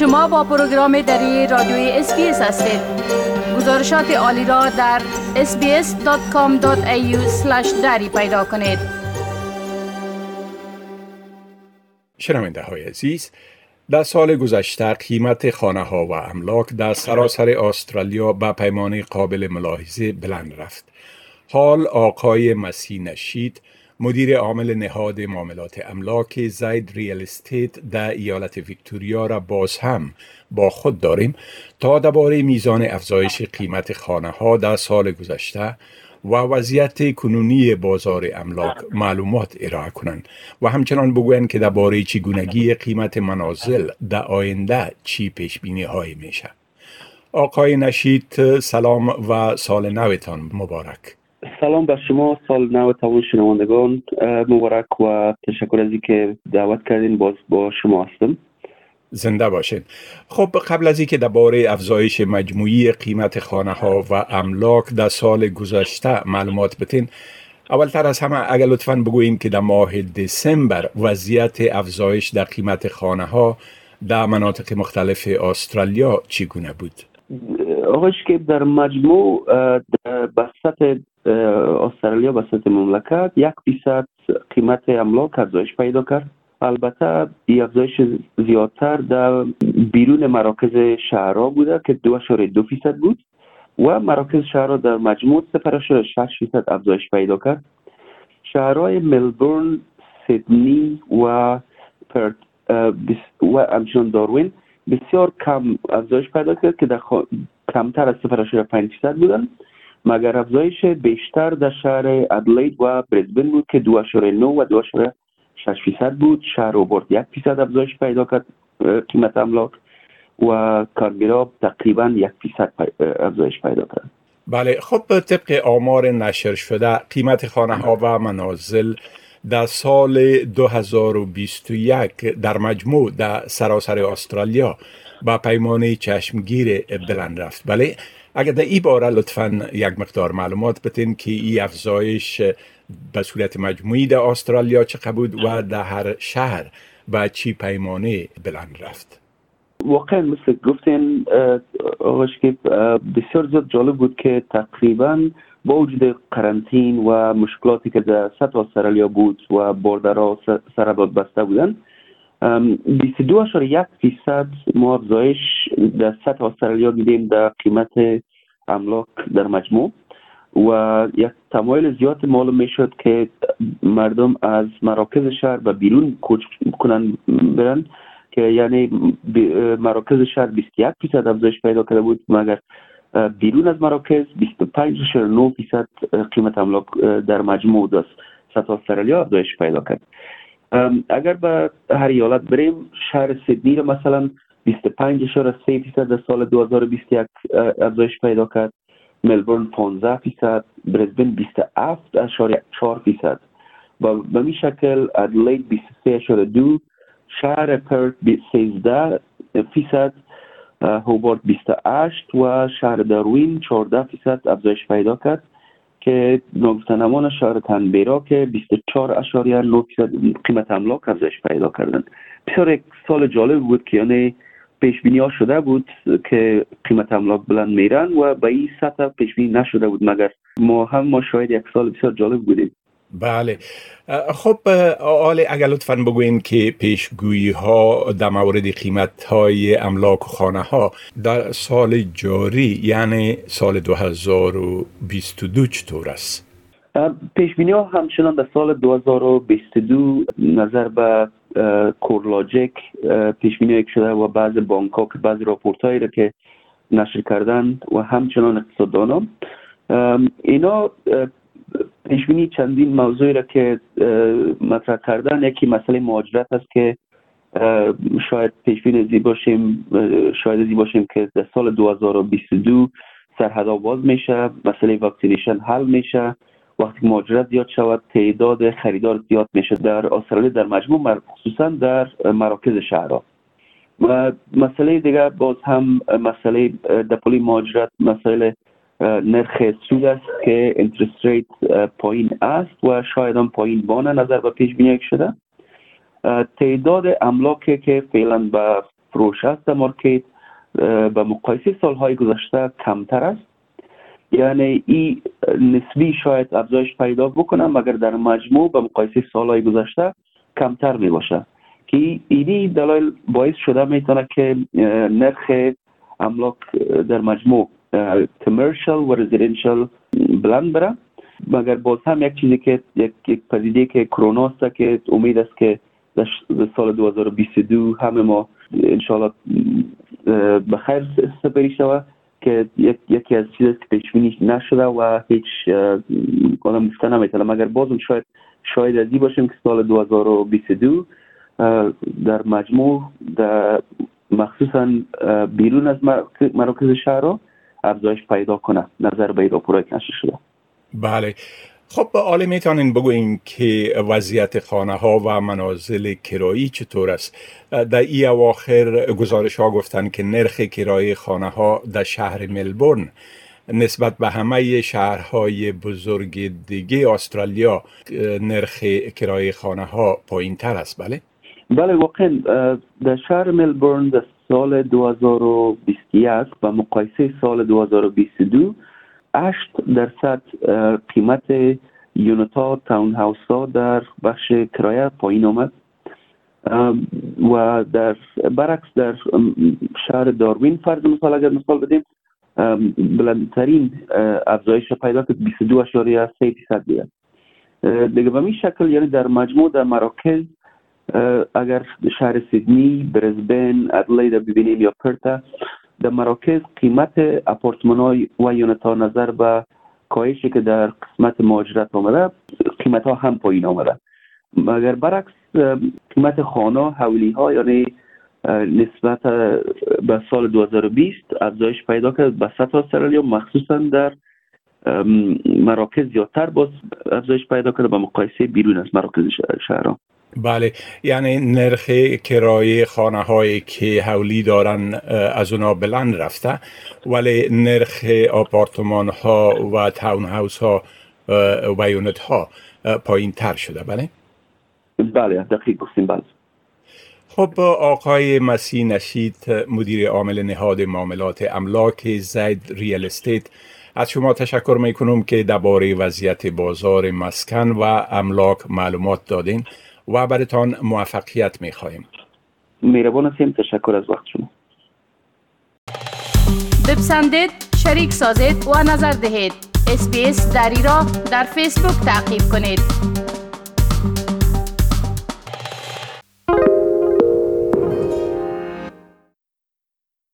شما با پروگرام دری رادیوی SBS هستید گزارشات عالی را در sbs.com.au دری پیدا کنید شنونده های عزیز در سال گذشته قیمت خانه ها و املاک در سراسر استرالیا به پیمانه قابل ملاحظه بلند رفت. حال آقای مسیح نشید مدیر عامل نهاد معاملات املاک زید Real Estate در ایالت ویکتوریا را باز هم با خود داریم تا درباره میزان افزایش قیمت خانه ها در سال گذشته و وضعیت کنونی بازار املاک معلومات ارائه کنند و همچنان بگویند که درباره چگونگی قیمت منازل در آینده چی پیش بینی های میشه آقای نشید سلام و سال نوتان مبارک. سلام بر شما سال نو تمام شنوندگان. مبارک و تشکر از که دعوت کردین باز با شما هستم. زنده باشین. خب قبل از اینکه درباره افزایش مجموعی قیمت خانه ها و املاک در سال گذشته معلومات بتین اولتر از همه اگر لطفا بگوییم که در ماه دسامبر وضعیت افزایش در قیمت خانه ها در مناطق مختلف استرالیا چگونه بود؟ آقای که در مجموع بسط استرالیا به سطح مملکت یک فیصد قیمت املاک افزایش پیدا کرد البته این افزایش زیادتر در بیرون مراکز شهرها بوده که دو دو فیصد بود و مراکز شهرها در مجموع سپر شش فیصد افزایش پیدا کرد شهرهای ملبورن سیدنی و پرت و همچنان داروین بسیار کم افزایش پیدا کرد که در کمتر از سفر پنج فیصد بودن مگر افزایش بیشتر در شهر ادلید و برزبن بود که دو نو و دو شش فیصد بود. شهر اوبورد یک فیصد افزایش پیدا کرد قیمت املاک و کارگرا تقریبا یک فیصد افزایش پیدا کرد. بله خب طبق آمار نشر شده قیمت خانه ها و منازل در سال 2021 در مجموع در سراسر استرالیا با پیمانه چشمگیر بلند رفت. بله اگر در این باره لطفا یک مقدار معلومات بتین که این افزایش به صورت مجموعی در استرالیا چه بود و در هر شهر با چی پیمانه بلند رفت. واقعا مثل گفتین که بسیار زیاد جالب بود که تقریبا با وجود قرنطین و مشکلاتی که در سطح استرالیا بود و بردرها سرباد بسته بودن 22.1 فیصد ما افزایش در سطح استرالیا دیدیم در قیمت املاک در مجموع و یک تمایل زیاد معلوم می شد که مردم از مراکز شهر به بیرون کوچ کنن برن که یعنی مراکز شهر 21 فیصد افزایش پیدا کرده بود مگر بیرون از مراکز 25.9 فیصد قیمت املاک در مجموع دست سطح استرالیا افزایش پیدا کرد. اگر به هر ایالت بریم شهر سیدنی مثلا 25.3 فیصد در سال 2021 افزایش پیدا کرد. ملبورن 15 فیصد برزبن 27 اشاره 4 فیصد. و به می شکل ادلید 23 شهر پرت 13 فیصد هوبارت 28 و شهر داروین 14 فیصد افزایش پیدا کرد. که نام شهر تنبیرا که 24 اشاریه 9 فیصد قیمت املاک افزایش پیدا کردن بسیار یک سال جالب بود که یعنی پیش بینی ها شده بود که قیمت املاک بلند میرن و به این سطح پیش بینی نشده بود. مگر ما هم ما شاید یک سال بسیار جالب بودیم. بله خب آل اگر لطفا بگوین که پیشگویی ها در مورد قیمت های املاک و خانه ها در سال جاری یعنی سال 2022 چطور است؟ پیش بینی ها همچنان در سال 2022 نظر به کورلاجیک پیش بینی شده و بعض بانک ها که بعض راپورت هایی را که نشر کردن و همچنان اقتصاددان اینا پیش بینی چندین موضوعی را که مطرح کردن یکی مسئله مهاجرت است که شاید پیش بینی باشیم شاهد ازی باشیم که در سال 2022 سرحدا باز میشه مسئله vaccination حل میشه وقتی مهاجرت زیاد شود تعداد خریدار زیاد میشه در استرالیا در مجموع خصوصا در مراکز شهرها. و مسئله دیگر باز هم مسئله در پهلوی مهاجرت مسئله نرخ سود است که interest rate پایین است و شاید هم پایین بمانه نظر به پیش بینی شده. تعداد املاکی که فعلا به فروش است در مارکت به مقایسه سالهای گذشته کمتر است. یعنی این نسبی شاید افزایش پیدا بکنه مگر در مجموع به مقایسه سالهای گذشته کمتر می باشه که اینی دلایل باعث شده می‌تونه که نرخ املاک در مجموع کمرشل و رزیدنشل بلند بره. مگر باز هم یک چیزی که یک, یک پدیده که کرونا است که امید است که در سال 2022 همه ما انشاءالله به خیر سپری شود که یکی از چیزی که پیش بینی نشده و هیچ آدم گفته نمی‌تونه. مگر بازم شاید شاید ازی باشیم که سال 2022 در مجموع در مخصوصا بیرون از مراکز شهر افزایش پیدا کنه. نظر به ایراپورای کنشه شده. بله. خب آله می‌تونین بگوین که وضعیت خانه ها و منازل کرایی چطور است؟ در ای اواخر گزارش ها گفتن که نرخ کرای خانه ها در شهر ملبورن. نسبت به همه شهرهای بزرگ دیگه استرالیا نرخ کرای خانه ها پایین تر است. بله؟ بله واقعا در شهر ملبورن در سال 2021 و مقایسه سال 2022 8 درصد قیمت یونتا تاون هاوس ها در بخش کرایه پایین آمد. و در برعکس در شهر داروین فرض مثال اگر مثال بدیم بلندترین افزایش پیدا کرد 22 اشاریه 3 درصد دیگه به این شکل یعنی در مجموع در مراکز اگر شهر سیدنی برزبن ادلید ببینیم یا پرتا در مراکز قیمت اپارتمان های و یونت ها نظر به کاهشی که در قسمت مهاجرت آمده قیمت ها هم پایین آمده. مگر برعکس قیمت خانه حولی ها یعنی نسبت به سال 2020 افزایش پیدا کرد به سطح استرالیا مخصوصا در مراکز زیادتر باز افزایش پیدا کرده به مقایسه بیرون از مراکز شهرها. بله یعنی نرخ کرایه خانه هایی که حولی دارن از اونا بلند رفته ولی نرخ آپارتمان ها و تاون هاوس ها و یونت ها پایین تر شده. بله؟ بله دقیق گفتیم بله. خب آقای مسیح نشید مدیر عامل نهاد معاملات املاک زید ریال استیت از شما تشکر می کنم که درباره وضعیت بازار مسکن و املاک معلومات دادین. و برتان موفقیت می خواهیم مهربان هستیم تشکر از وقت شما. بپسندید شریک سازید و نظر دهید. اسپیس دری را در فیسبوک تعقیب کنید.